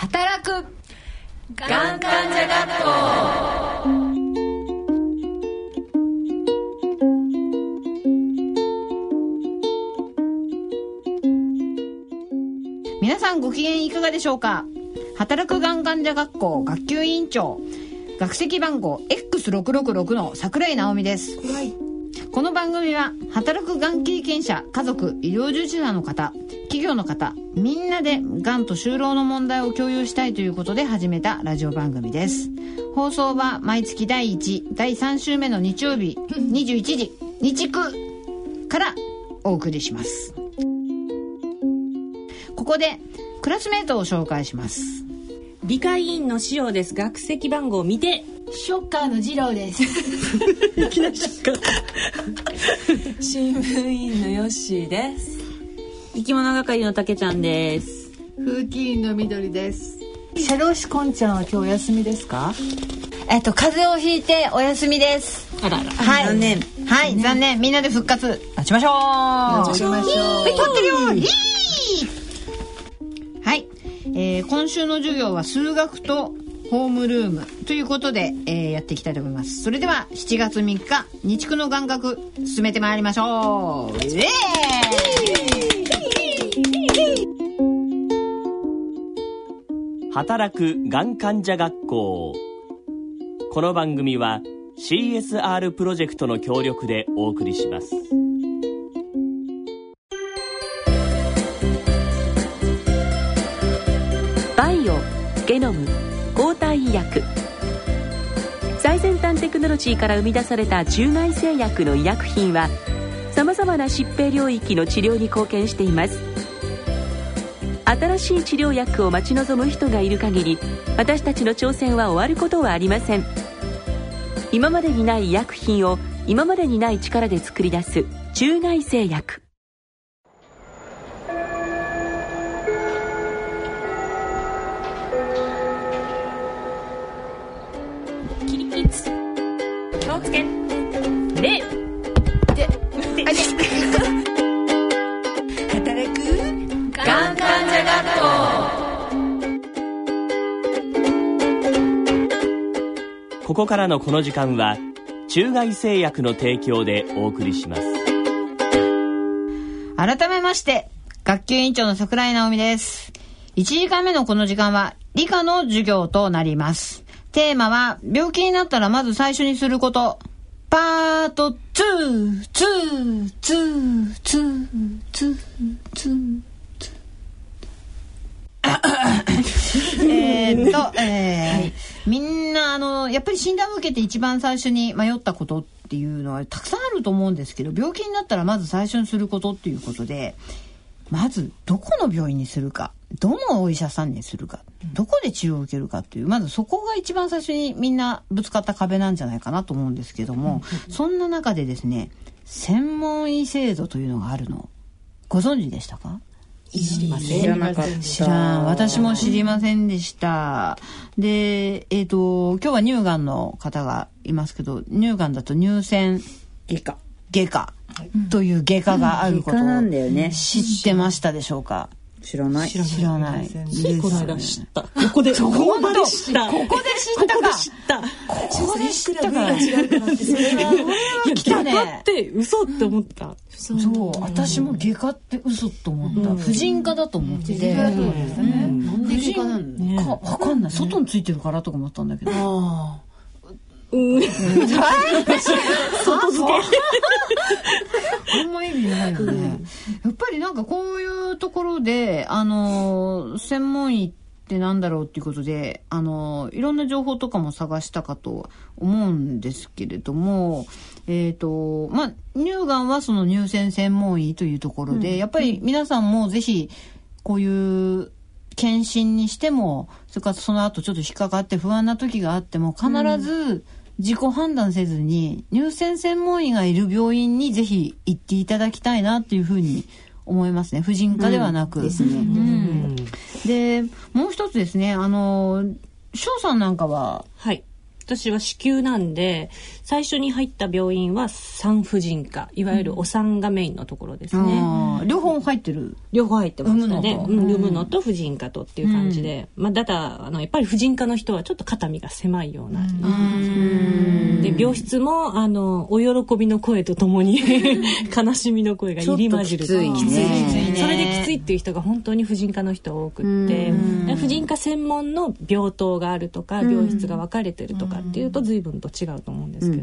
働く。がん患者学校皆さんご機嫌いかがでしょうか？働くがん患者学校学級委員長。学籍番号 X666 の桜井直美です、この番組は働くがん経験者家族医療従事者の方企業の方みんなでがんと就労の問題を共有したいということで始めたラジオ番組です。放送は毎月第1第3週目の日曜日21時日区からお送りします。ここでクラスメートを紹介します。理解員の塩尾です。学籍番号見て。ショッカーの二郎です。新聞員のヨッシーです生き物係のたけちゃんです。風紀委員の緑です。社労士こんちゃんは今日お休みですか？えっと風邪をひいてお休みです。あらあら。はい。残念。はい残念。みんなで復活。待ちましょう。待ちましょう。はい。撮ってるよはい、えー今週の授業は数学とホームルームということで、えーやっていきたいと思います。それでは7月3日日区の眼学進めてまいりましょう。イエ働くがん患者学校。この番組は CSR プロジェクトの協力でお送りします。バイオゲノム抗体医薬。最先端テクノロジーから生み出された中外製薬の医薬品はさまざまな疾病領域の治療に貢献しています。新しい治療薬を待ち望む人がいる限り私たちの挑戦は終わることはありません。今までにない医薬品を今までにない力で作り出す中外製薬。ここからのこの時間は中外製薬の提供でお送りします。改めまして学級委員長の桜井直美です。1時間目のこの時間は理科の授業となります。テーマは病気になったらまず最初にすること。パート2、2、2、2、2、2、えーっと、えーみんな、あの、やっぱり診断を受けて一番最初に迷ったことっていうのはたくさんあると思うんですけど、病気になったらまず最初にすることっていうことで、まずどこの病院にするか、どのお医者さんにするか、どこで治療を受けるかっていう、まずそこが一番最初にみんなぶつかった壁なんじゃないかなと思うんですけども、そんな中でですね、専門医制度というのがあるの、ご存知でしたか？知りません。知らなかった。知らん。私も知りませんでした。で、えっ、と、今日は乳がんの方がいますけど、乳がんだと乳腺外科。外科。という外科があることを外科なんだよね。知ってましたでしょうか？知らない。知らない。知らつい。この間知ったここでここで知った。ここで知ったか。ここで知ったここで知ったか。が違うからってそれは来たねって嘘って思った。そう、私も外科って嘘と思った。婦人科だと思ってて。そう。ですねなんで外科なのかわかんない。外についてるからとか思ったんだけど。あ外付あん。ま意味ないよね。やっぱりなん。かこういうところで、あのー、専門医ってなん。だろうっていうことで、あのー、いろん。な情報とかも探したかと思うん。ですけれども、えっ、と、まあ、乳がん。はその乳腺専門医というところで、やっぱり皆さん。もぜひ、こういう検診にしても、それからその後ちょっと引っかかって不安な時があっても、必ず自己判断せずに、乳腺専門医がいる病院にぜひ行っていただきたいなっていうふうに思いますね。婦人科ではなく。ですね。うん。で、もう一つですね、あの、翔さんなんかは、はい。私は子宮なんで最初に入った病院は産婦人科いわゆるお産がメインのところですね、あー。両方入ってる？両方入ってましたね産むのとうん。産むのと婦人科とっていう感じで、まあ、だだあのやっぱり婦人科の人はちょっと肩身が狭いような、で病室もあのお喜びの声とともに悲しみの声が入り混じるちょっときついね。それできついっていう人が本当に婦人科の人多くって。で婦人科専門の病棟があるとか病室が分かれてるとかっていうと随分と違うと思うんですけど、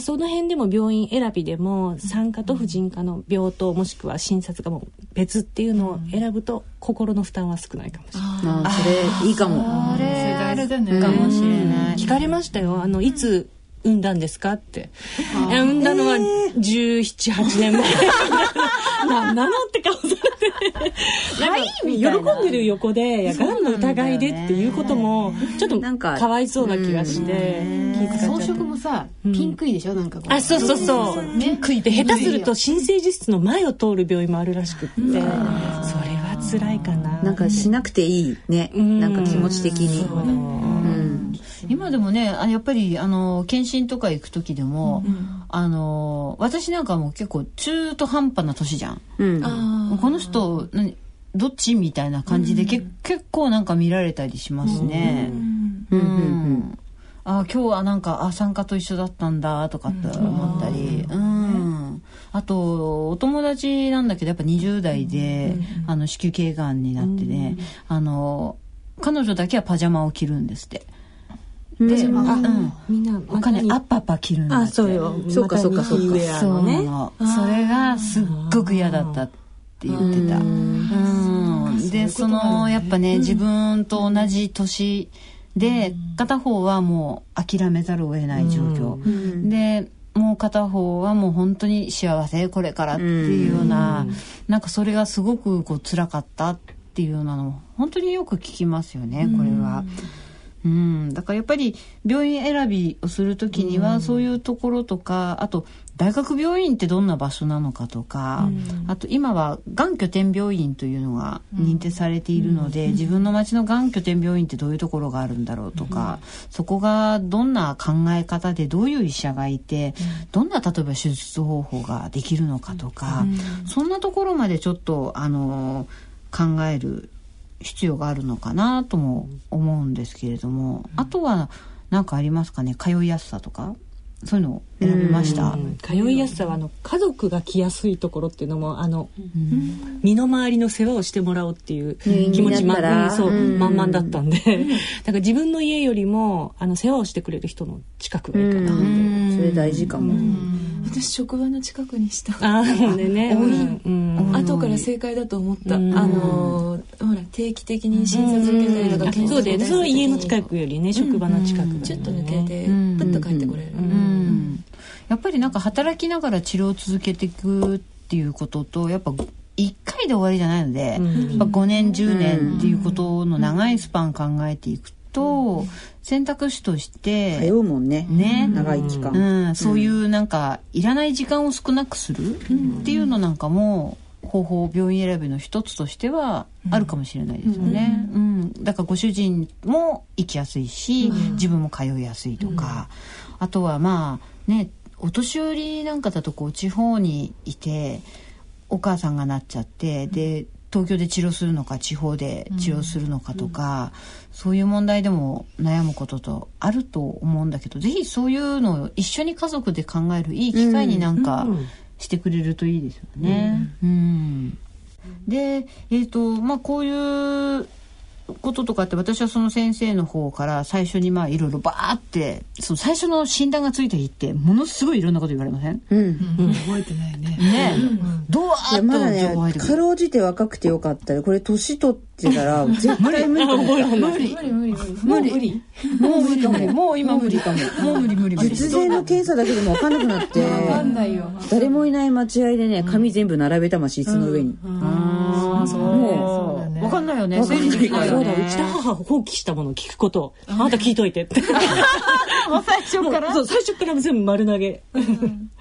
その辺でも病院選びでも産科と婦人科の病棟もしくは診察がもう別っていうのを選ぶと心の負担は少ないかもしれない。あーそれいいかもあれあるかもしれない聞かれましたよ。あの、いつ産んだんですかって。いや産んだのは17、8年前。な、なのって顔されて。なんか喜んでる横で、いや、癌の疑いでっていうことも、ちょっとなんかかわいそうな気がして、装飾もさピンクいでしょ？なんかこう。あ、そうそうそう。ピンクいで、下手すると新生児室の前を通る病院もあるらしくって、それは辛いかな。なんかしなくていいね。ん。なんか気持ち的に。うん今でもねあやっぱりあの検診とか行く時でも、あの私なんかもう結構中途半端な年じゃん。うん。この人何どっちみたいな感じで、け結構なんか見られたりしますね。うん。あ今日はなんかあ参加と一緒だったんだとかって思ったり、うん。あとお友達なんだけどやっぱ20代で、あの子宮頸がんになってね、あの彼女だけはパジャマを着るんですって。で、うん、みんな、お金アッパッパ着るんだって。あ、そうよ。そうかそうかそうかそうの。それがすっごく嫌だったって言ってた。うん。で、その、やっぱね、自分と同じ年で、片方はもう諦めざるを得ない状況。で、もう片方はもう本当に幸せこれからっていうような、なんかそれがすごくこう辛かったっていうようなの本当によく聞きますよね、これは。うん、だからやっぱり病院選びをするときにはそういうところとか、あと大学病院ってどんな場所なのかとか、あと今はがん拠点病院というのが認定されているので、自分の町のがん拠点病院ってどういうところがあるんだろうとか、そこがどんな考え方でどういう医者がいて、どんな例えば手術方法ができるのかとか、そんなところまでちょっとあの考える必要があるのかなとも思うんですけれども、あとは何かありますかね？通いやすさとか？そういうのを選びました。うん。通いやすさはあの家族が来やすいところっていうのもあの、身の回りの世話をしてもらおうっていう気持ちま、うんそう、うん。満々だったんで、だから自分の家よりもあの世話をしてくれる人の近くがいいかな、それ大事かも。私職場の近くにした。あねね。多い、うん。後から正解だと思った、うん。あのほら定期的に診察受けたりとか、あそうだよね。その家の近くくよりね職場の近くがね、ちょっと抜けてうん。プッと帰ってこれる、うんやっぱりなんか働きながら治療を続けていくっていうこととやっぱ1回で終わりじゃないので、やっぱ5年10年っていうことの長いスパン考えていくと、選択肢として通うもんね。ね。長い期間。うん、そういうなんかいらない時間を少なくするっていうのなんかも方法病院選びの一つとしてはあるかもしれないですよね。うん。だからご主人も行きやすいし、自分も通いやすいとか、あとはまあねお年寄りなんかだとこう地方にいてお母さんがなっちゃってで東京で治療するのか地方で治療するのかとか、そういう問題でも悩むこととあると思うんだけどぜひそういうのを一緒に家族で考えるいい機会になんかしてくれるといいですよね。うん。で、えっ、と、まあ、こういうこととかって私はその先生の方から最初にまあいろいろバーってその最初の診断がついた日ってものすごいいろんなこと言われません？うん。覚えてないね。ね、どうわーっとまだねかろうじて若くてよかったこれ年取ってたら絶対無理。無理。無理。無理。無理。無理。もう無理。かももう今無理。かももう無理。無理。無理。術前の検査だけでも分かんなくなってわかんないよ誰もいない待合でね紙全部並べたまし椅子の上にうもそうだね分かんないよね。そうだ、ねうちの母放棄したものを聞くこと。あなた聞いといて。って。もう最初から？そう、最初から全部丸投げ。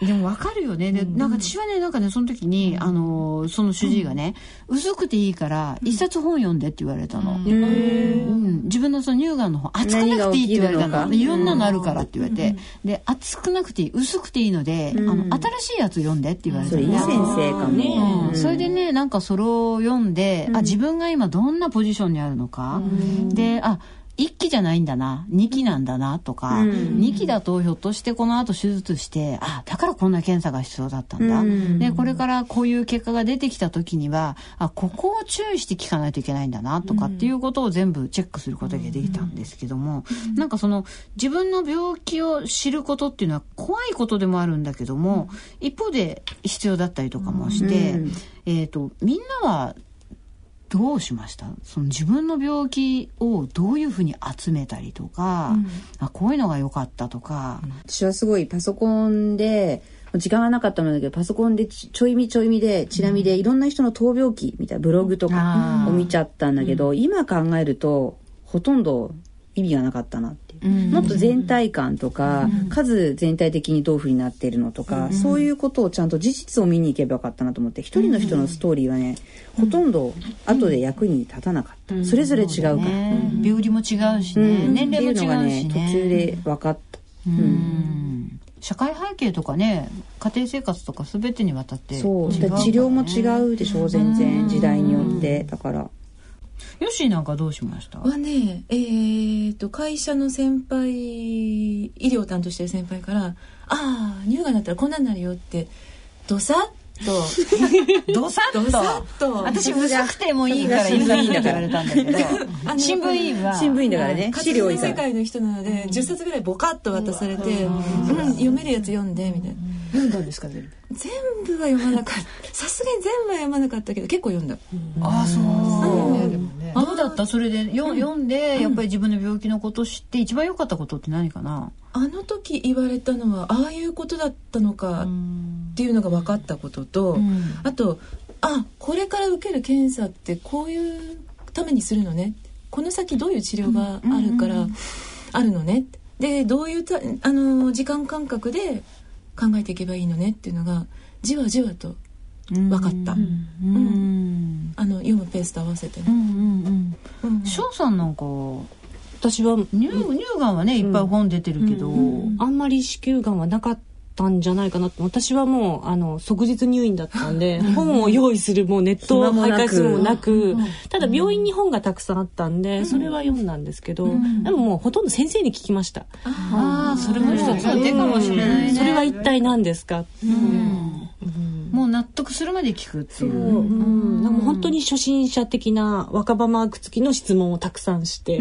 でもわかるよね。で、なんか私はね、なんかね、その時に、あのー、その主治医がね、薄くていいから、一冊本読んでって言われたの。うん。自分のその乳がんの本、厚くなくていいって言われたの。いろんなのあるからって言われて、で、厚くなくていい、薄くていいので、あの、新しいやつ読んでって言われたの。それいい先生かも。うん。それでねなんかそれを読んで、あ自分が今どんなポジションにあるのか、であ一期じゃないんだな。二期なんだなとか、二期だとひょっとしてこの後手術してあだからこんな検査が必要だったんだ、でこれからこういう結果が出てきた時にはあここを注意して聞かないといけないんだなとかっていうことを全部チェックすることができたんですけども、なんかその自分の病気を知ることっていうのは怖いことでもあるんだけども、一方で必要だったりとかもして、えっ、とみんなはどうしました？その自分の病気をどういうふうに集めたりとか、あこういうのが良かったとか、私はすごいパソコンで時間がなかったのだけどパソコンでちちょいみちょいみでチラ見でいろんな人の闘病記みたいなブログとかを見ちゃったんだけど、今考えるとほとんど意味がなかったなもっと全体感とか、数全体的にどういうふうになっているのとか、そういうことをちゃんと事実を見に行けばよかったなと思って一人の人のストーリーはね、ほとんど後で役に立たなかった、それぞれ違うから。ね。病理も違うし年齢も違うしね。ね途中で分かった。うん。社会背景とかね家庭生活とか全てにわたってそう、治療も違うでしょ全然。時代によって。だからよしなんかどうしました？はねえー、と会社の先輩医療を担当してる先輩から「ああ乳がんだったらこんなんなるよ」って どさっと。どさっと？っと。私薄くてもいいから新聞委員だから言われたんだけど。あの新聞委員は新聞員だからね。資料いいから。世界の人なので、10冊ぐらいボカッと渡されて「うん、読めるやつ読んで」みたいな読んだんですか全部。全部は読まなかった。さすがに全部は読まなかったけど結構読んだ。ああそう。ねでもね。どうだった。それでよ、読んでやっぱり自分の病気のことを知って一番良かったことって何かな？あの時言われたのはああいうことだったのかっていうのが分かったことと、ん。あとあこれから受ける検査ってこういうためにするのね。この先どういう治療があるからあるのね。でどういうたあの時間感覚で考えていけばいいのねっていうのがじわじわと分かった、うんあの読むペースと合わせてね、うんうんうん。うん。翔さんなんか私は乳乳がんはねいっぱい本出てるけど、あんまり子宮がんはなかったんじゃないかなって。私はもうあの即日入院だったんで本を用意するもうネットを徘徊するもなくただ病院に本がたくさんあったんでそれは読んだんですけどでももうほとんど先生に聞きました。ああそれも一つの手かもしれないね。それは一体何ですかもう納得するまで聞くっていう。う。ん。なん当に初心者的な若葉マーク付きの質問をたくさんして、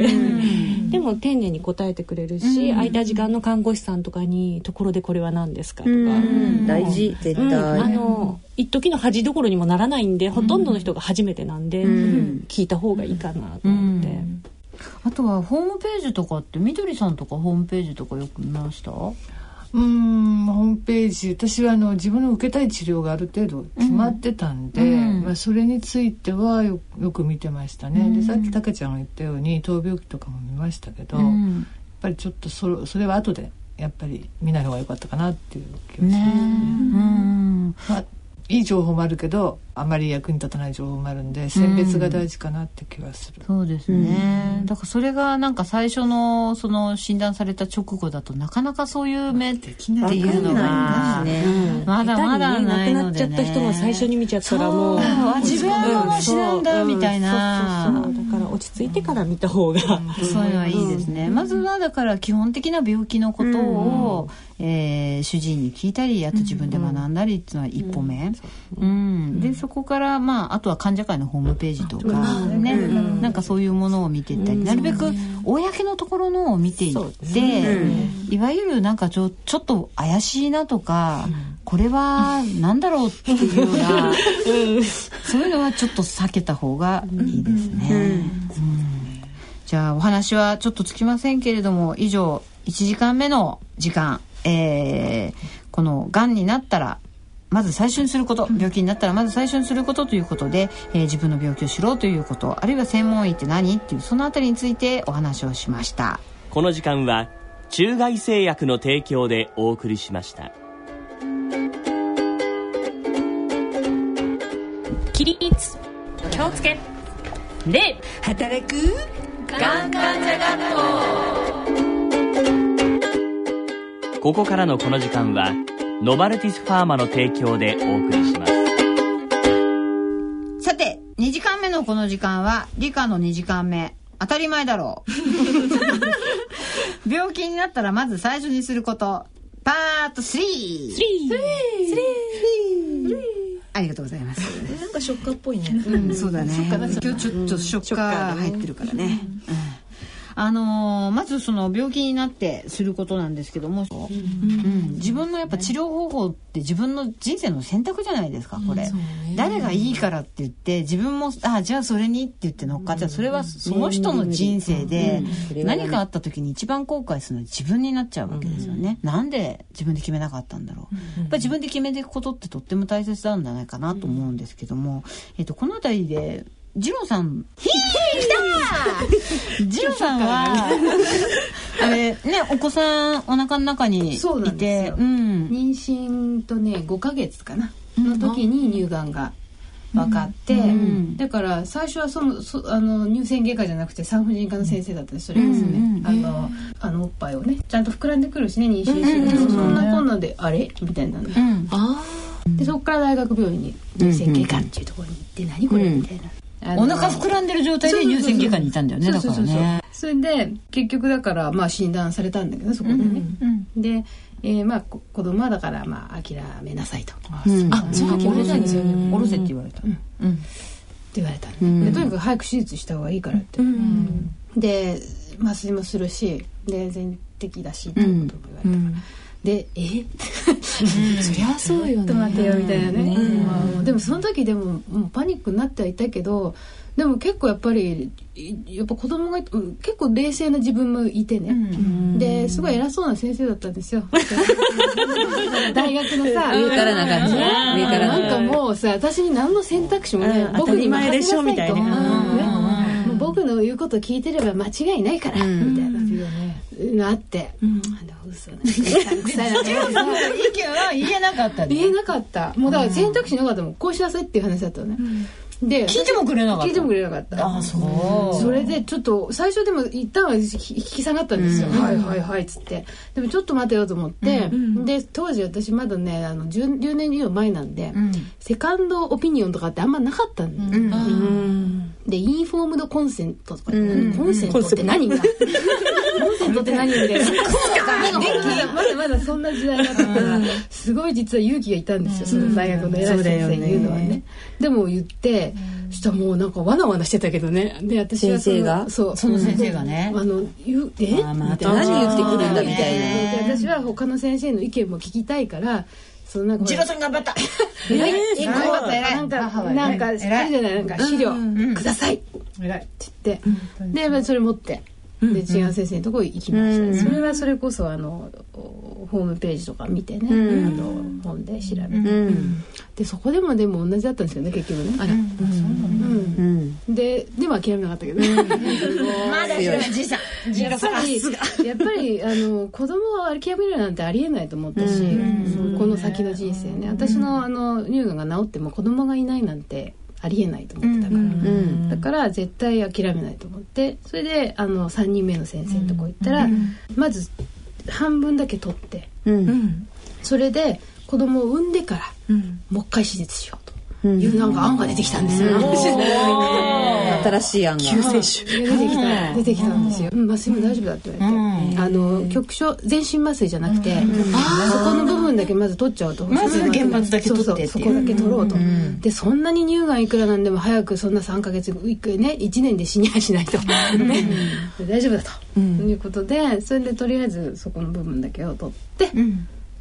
でも丁寧に答えてくれるし、空いた時間の看護師さんとかに「ところでこれは何ですか?」とか。うん。大事絶うん。対、あの一時の恥どころにもならないんで、ほとんどの人が初めてなんで、ん。聞いた方がいいかなと思って、あとはホームページとかってみどりさんとかホームページとかよく見ました？うーんホームページ私はあの自分の受けたい治療がある程度決まってたんで、うん。まあ、それについてはよよく見てましたね、でさっきたけちゃんが言ったように闘病期とかも見ましたけど、やっうんぱりちょっとそれそれは後でやっぱり見ない方が良かったかなっていう気がしますね。ね。うん。まあいい情報もあるけどあまり役に立たない情報もあるんで選別が大事かなって気はする。そうですね、だからそれがなんか最初のその診断された直後だとなかなかそういう目っていうのがね、まだまだ下手にねないので、亡くなっちゃね、った人が最初に見ちゃったらもうあ自分はもう死なんだみたいな。そうそうそう。だから落ち着いてから見た方が、そういうのはいいですね、まずはだから基本的な病気のことを、えー主治医に聞いたりあと自分で学んだりっていうのは一歩目、うん。でそこから、まあ、あとは患者会のホームページとか、ね。なんかそういうものを見ていったり、なるべく公のところのを見ていって、いわゆるなんかちょちょっと怪しいなとか、これは何だろうっていうような、そういうのはちょっと避けた方がいいですね。うん。じゃあお話はちょっとつきませんけれども以上1時間目の時間、えーこのがんになったらまず最初にすること病気になったらまず最初にすることということで、えー自分の病気を知ろうということ。あるいは専門医って何っていうそのあたりについてお話をしました。この時間は中外製薬の提供でお送りしました。起立。気をつけ。礼働く。がん患者学校ここからのこの時間はノバルティスファーマの提供でお送りしますさて2時間目のこの時間は理科の2時間目当たり前だろう 病気になったらまず最初にすることパート 3! ありがとうございます。なんかショッカーっぽいね。うん、そうだね。今日ちょっとショッカー入ってるからね。うんあのーまずその病気になってすることなんですけども、うん。自分のやっぱ治療方法って自分の人生の選択じゃないですかこれ、誰がいいからって言って自分もあじゃあそれにって言って乗っかっちゃうそれはその人の人生で何かあった時に一番後悔するのは自分になっちゃうわけですよね、なんで自分で決めなかったんだろう、やっぱり自分で決めていくことってとっても大切なんじゃないかなと思うんですけども、えっとこの辺りでジローさん、ひー来たジローさんは、あれ、ね、お子さんお腹の中にいて、ようん。妊娠とね5ヶ月かな。の時に乳がんが分かって、ん。だから最初はそのそあの乳腺外科じゃなくて産婦人科の先生だったりするんですね、うん。うん。あのあのおっぱいをねちゃんと膨らんでくるしね妊娠してると、そんなこんなんであれ？みたいなの。うん。あでそこから大学病院に乳腺外科っていうところに行って、何これ？みたいな。お腹膨らんでる状態で乳腺外科にいたんだよね、だからね。それで結局だからまあ診断されたんだけどそこでね、で、えーまあこ子供はだからまあ諦めなさいと。あ、そう。か、決めたんですよね。おろせって言われた。って言われたの、でとにかく早く手術した方がいいからって、で麻酔もするしで全摘だしっていうことも言われたから、でえ？そりゃそうよね。ちょっと待てよみたいなね、まあでもその時でももうパニックになってはいたけどでも結構やっぱりいやっぱ子供が結構冷静な自分もいてね、ですごい偉そうな先生だったんですよ。大学のさ上からな感じ。ね上から。なんかもうさ私に何の選択肢もね、僕に任せなさいと。当たり前でしょみたいな。うん。ね。僕の言うことを聞いてれば間違いないから、みたいなのあって、あの嘘。ね臭いなと思ってさ意見は言えなかった言えなかった。もうだから選択肢なかったもん。こうしなさいっていう話だったのね、で聞いてもくれなかった。聞いてもくれなかった。あ、そう。それでちょっと最初でも一旦は引き下がったんですよ、はいはいはいっつって。でもちょっと待てよと思って、で当時私まだねあの 10, 10年以上前なんで、セカンドオピニオンとかってあんまなかったんだよ、でインフォームドコンセントとか、コンセントって何が？コンセントって何みたいな。まだまだそんな時代だったから、すごい実は勇気がいたんですよ、その大学の偉い先生に言うのはね。でも言ってそしたらもうなんかわなわなしてたけどね。で私は先生が？そう。その先生がね？あの言うえ？何言ってくるんだみたいな。で私は他の先生の意見も聞きたいからそのなんかジローさん頑張った。偉い。え頑張った偉い。なんかなんかあるじゃない。なんか資料ください。って偉い。言って。でまあそれ持ってで違う先生のところ行きました。それはそれこそあのホームページとか見てね。あの本で調べて。でそこでもでも同じだったんですよね結局ね。あら。うん。ででも諦めなかったけど。まだ強い。じいさん。ジロやっ。ぱりやっぱりあの子供を諦めるなんてありえないと思ったし、この先の人生ね。私のあの乳がんが治っても子供がいないなんてありえないと思ってたから、だから絶対諦めないと思って。それであの3人目の先生のとこ行ったら、まず半分だけ取って。うん。それで子供を産んでから、もう一回手術しようというなんか案が出てきたんですよ。新しい案が。救世主。出てきた出てきたんですよ、うん、麻酔も大丈夫だって言われて、あの局所全身麻酔じゃなくて、そこの部分だけまず取っちゃおうと。まず原発だけ取ってそうそう。そこだけ取ろうと、でそんなに乳がんいくらなんでも早くそんな3か月いくね1年で死にはしないと、大丈夫だと、いうことでそれでとりあえずそこの部分だけを取って、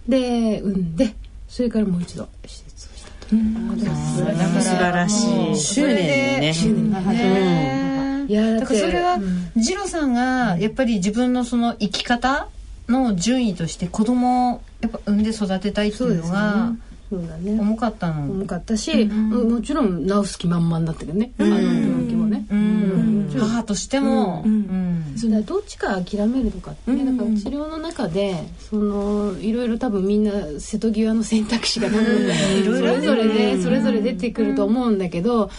で産んでそれからもう一度手術をしたと。素晴らしい。執念にねい。やだからそれは、ジローさんがやっぱり自分のその生き方の順位として子供をやっぱ産んで育てたいっていうのがそうだね。重かったの。重かったし、もちろん治す気満々だったけどね、あの病気もね、母としても、それはどっちか諦めるとかってね、だから治療の中でそのいろいろ多分みんな瀬戸際の選択肢が多分それぞれでそれぞれ出てくると思うんだけど、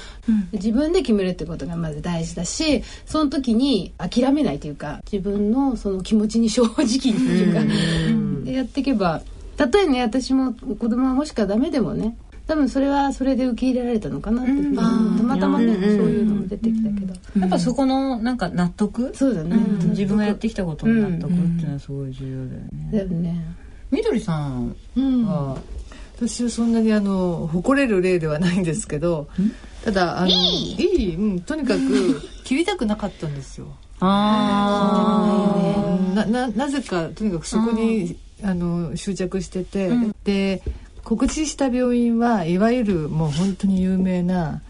自分で決めるってことがまず大事だしその時に諦めないというか自分のその気持ちに正直にっていうか、やっていけばたとえね私も子供はもしかダメでもね多分それはそれで受け入れられたのかなっていうふうにたまたまね、そういうのも出てきたけど、やっぱそこのなんか納得、そうだね、自分がやってきたことの納得っていうのはすごい重要だよね、だよねみどりさんは、私はそんなにあの誇れる例ではないんですけどただあのいいうん、とにかく切りたくなかったんですよ。あなななぜかとにかくそこに、あの執着してて、で告知した病院はいわゆるもう本当に有名な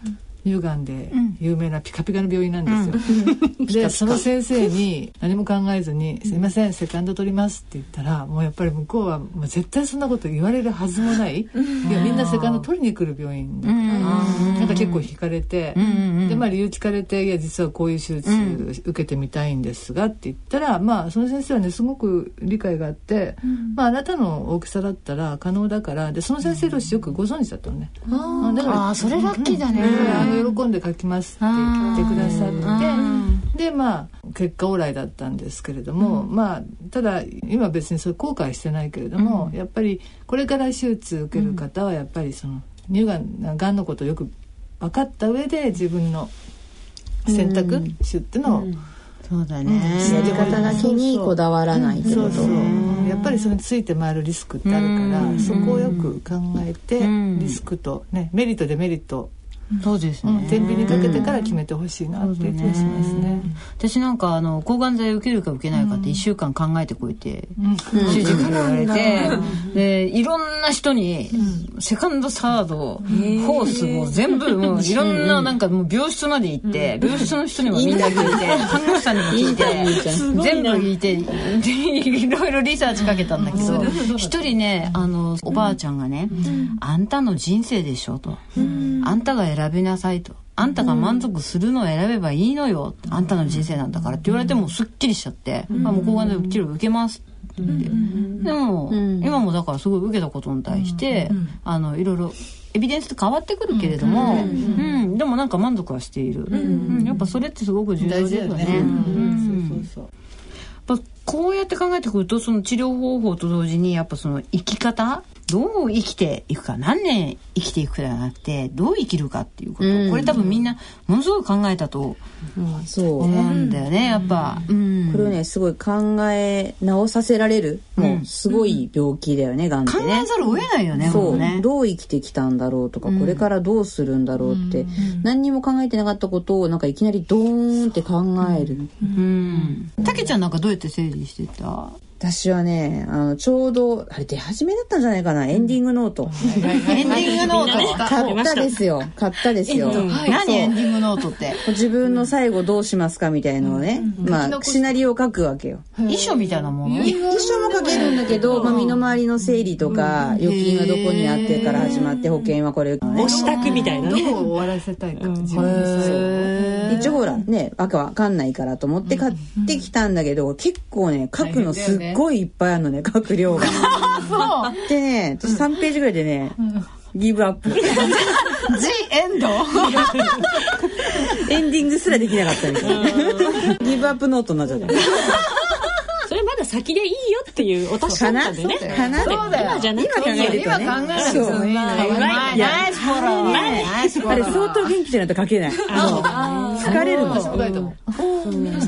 乳がんで有名なピカピカの病院なんですよ。でその先生に何も考えずに「すいませんセカンド取ります」って言ったらもうやっぱり向こうはもう絶対そんなこと言われるはずもない。いやみんなセカンド取りに来る病院だからなんか結構惹かれてでまあ理由聞かれて「いや実はこういう手術受けてみたいんですが」って言ったらまあその先生はねすごく理解があって「まああなたの大きさだったら可能だから」でその先生同士よくご存知だったのね。だからあそれラッキーだね、喜んで書きますって言ってくださってでまあ結果オーライだったんですけれども、まあただ今別にそれ後悔してないけれども、やっぱりこれから手術受ける方はやっぱりその乳がんがんのことをよく分かった上で自分の選択肢っていうのを、そうだね、やり方だけにこだわらないってこと、そうそう。やっぱりそれについて回るリスクってあるから、そこをよく考えて、リスクとねメリットデメリットそうですね、天秤にかけてから決めてほしいなっていう気がしますね。私なんかあの抗がん剤受けるか受けないかって1週間考えてこいて、主人から言われて、でいろんな人に、セカンドサード、ホー。スも全部もういろんななんかもう病室まで行って、病室の人にもみんな聞いて看護師さんにも聞いて全部聞いていろいろリサーチかけたんだけど一人ねあのおばあちゃんがね、あんたの人生でしょと、あんたが選びなさいと。あんたが満足するのを選べばいいのよ。あんたの人生なんだからって言われてもすっきりしちゃって、あもう抗がん剤治療受けますって。でも、今もだからすごい受けたことに対して、あの、いろいろエビデンスって変わってくるけれども、うん、でもなんか満足はしている。うん。やっぱそれってすごく重要ですよね。こうやって考えてくるとその治療方法と同時にやっぱその生き方どう生きていくか何年生きていくかではなくてどう生きるかっていうこと、うん。これ多分みんなものすごい考えたとそう。思うんだよね、やっぱ、うん、これをねすごい考え直させられるもうすごい病気だよね、がんって考ねえざるを得ないよねそう、ね。どう生きてきたんだろうとか、これからどうするんだろうって、何にも考えてなかったことをなんかいきなりドーンって考える、うん。たけちゃんなんかどうやって整理してた？私はねあのちょうどあれ出始めだったんじゃないかな、エンディングノート。エンディングノート。買ったですよ。買ったですよ、何エンディングノートって？自分の最後どうしますかみたいのをね、まあシナリオを書くわけよ。遺書みたいなもの一緒も書けるんだけど、まあ、身の回りの整理とか、預金はどこにあってから始まって保険はこれ、お支度みたいなね。どう終わらせたいか、一応ほらねわけわかんないからと思って買ってきたんだけど、結構ね書くのすっごいいっぱいあるのね 書く量が。でね私3ページぐらいでね、ギブアップ。ジエンド？エンディングすらできなかったみたいな。ギブアップノートになっちゃった先でいいよっていうお達しだったんでね。かなそうだよ。今じゃなくていいよ。今考えなくてもナイスフォローナイスフォローあれ相当元気じゃないと書けない。疲れるもん。書いたもん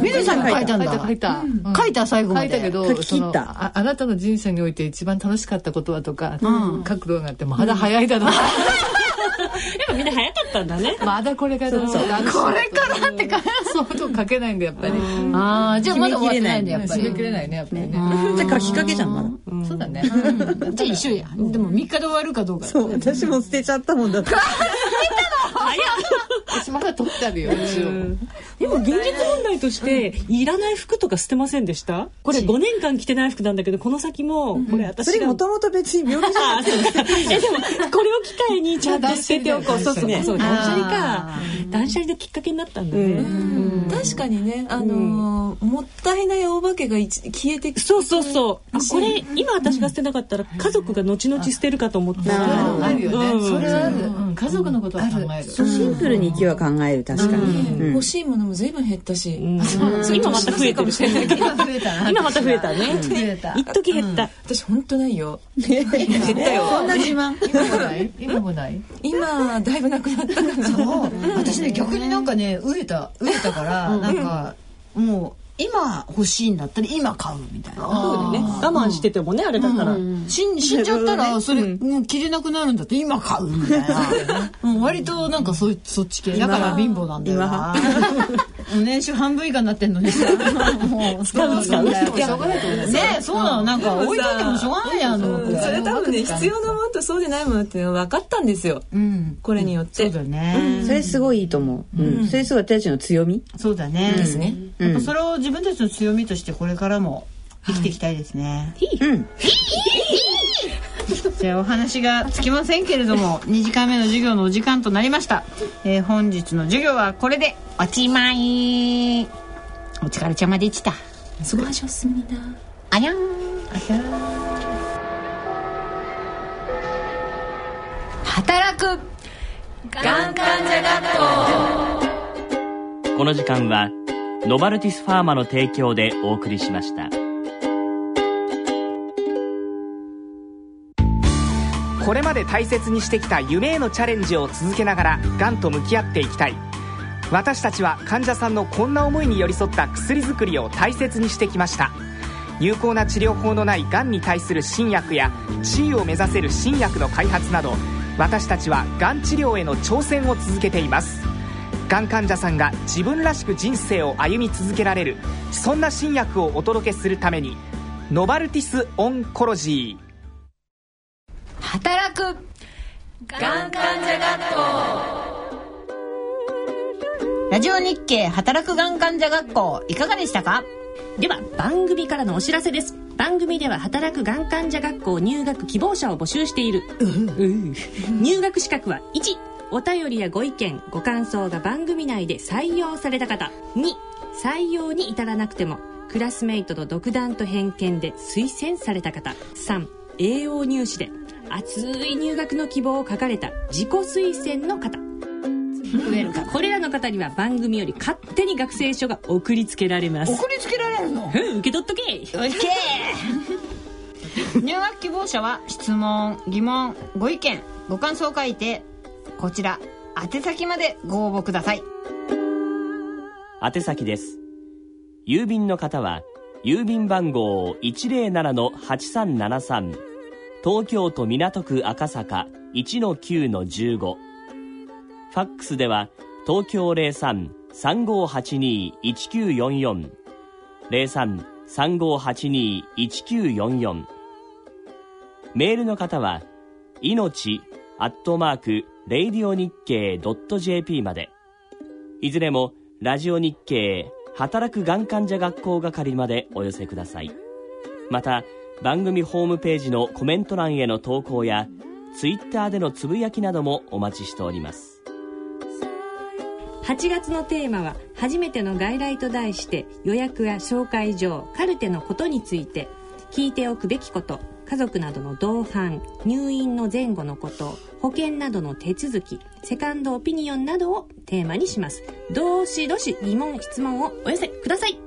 みどりさんが書いたん書いただ書いた、うん。書いた最後まで。書いたけど書き切った。ああなたの人生において一番楽しかったことはとか、書くのがあってまだ早いだろう、ぱみんな早かったんだね。まだこれからだろうこれからってかそうと書けないんだやっぱり。ああじゃあまだ終わってないんだやっぱり。締め切れないねやっぱり。ね。じゃあ書きかけじゃんまだ。そうだね。じゃあ一緒や。でも3日で終わるかどうかそう私も捨てちゃったもんだって。早っ私まだ取ってあるよ一応。でも現実問題としていらない服とか捨てませんでした？これ5年間着てない服なんだけどこの先もこれ私それがもともと別に病気じゃあそうかえでもこれを機会にちゃんと捨てておこうそうそうそう断捨離か断捨離のきっかけになったんだね。確かにねあのーもったいないお化けが一消えてきそうそうそう。あこれ今私が捨てなかったら家族が後々捨てるかと思ったらあるよね、うん。それはある、うん、家族のことは考える。シンプルに生きは考える確かに、うん。欲しいものも随分減ったし、うん。今また増えてる。し 今増えたな今また増えた。ね増えた一時減った。私本当ないよ。減ったよ。そんな自慢？今もない？今もない？今だいぶなくなったかな。そう。私ね逆になんかね飢えた飢えたからなんかもう今欲しいんだったら今買うみたいな。そうだよね。我慢しててもねあれだから。死ん死んじゃったらそれもう着れなくなるんだって今買うみたいな。うん。割となんかそそっち系。だから貧乏なんだよな年収半分以下になってんのにさ。もう使う使うしょうがないと思うねそうなの。なんか置いといてもしょうがないやんと思って。それ多分ね必要なものとそうじゃないものっていうのは分かったんですよ。うん。これによって、そうだね。それすごいいいと思う、うん。それすごい私たちの強み。そうだね。ですね。やっぱそれを自分たちの強みとしてこれからも生きていきたいですね、うんじゃあお話がつきませんけれども2時間目の授業のお時間となりました、えー本日の授業はこれで。おしまい。お疲れちゃまでした。その話を進みなあにゃん。働く。がん患者学校この時間はノバルティスファーマの提供でお送りしましたこれまで大切にしてきた夢へのチャレンジを続けながらがんと向き合っていきたい。私たちは患者さんのこんな思いに寄り添った薬作りを大切にしてきました。有効な治療法のないがんに対する新薬や地位を目指せる新薬の開発など私たちはがん治療への挑戦を続けています。がん患者さんが自分らしく人生を歩み続けられるそんな新薬をお届けするためにノバルティス・オンコロジー働く。がん患者学校ラジオ日経働くがん患者学校いかがでしたか？では番組からのお知らせです。番組では働くがん患者学校入学希望者を募集している、入学資格は1お便りやご意見ご感想が番組内で採用された方。2採用に至らなくてもクラスメイトの独断と偏見で推薦された方。3栄養入試で熱い入学の希望を書かれた自己推薦の方。これらの方には番組より勝手に学生証が送りつけられます。送りつけられるの？うん受け取っとけ。オッケー入学希望者は質問疑問ご意見ご感想を書いてこちら宛先までご応募ください。宛先です。郵便の方は郵便番号107-8373東京都港区赤坂1-9-15ファックスでは東京03-3582-1944 03-3582-1944メールの方は命アットマーク、レイディオ日経 .jp まで。いずれも、ラジオ日経、働くがん患者学校係までお寄せください。また、番組ホームページのコメント欄への投稿や、ツイッターでのつぶやきなどもお待ちしております。8月のテーマは「初めての外来」と題して予約や紹介状カルテのことについて。聞いておくべきこと家族などの同伴入院の前後のこと保険などの手続きセカンドオピニオンなどをテーマにします。どしどし疑問質問をお寄せください。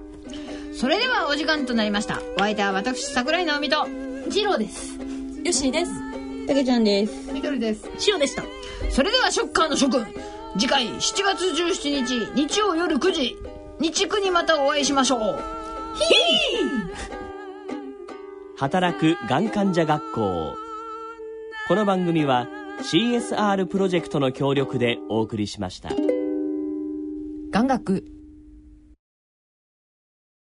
それではお時間となりました。お相手は私桜井直美とジローです。よしです。たけちゃんです。みどりです。塩でした。それではショッカーの諸君次回7月17日日曜夜9時日区にまたお会いしましょう。働くがん患者学校。この番組は CSR プロジェクトの協力でお送りしました。眼学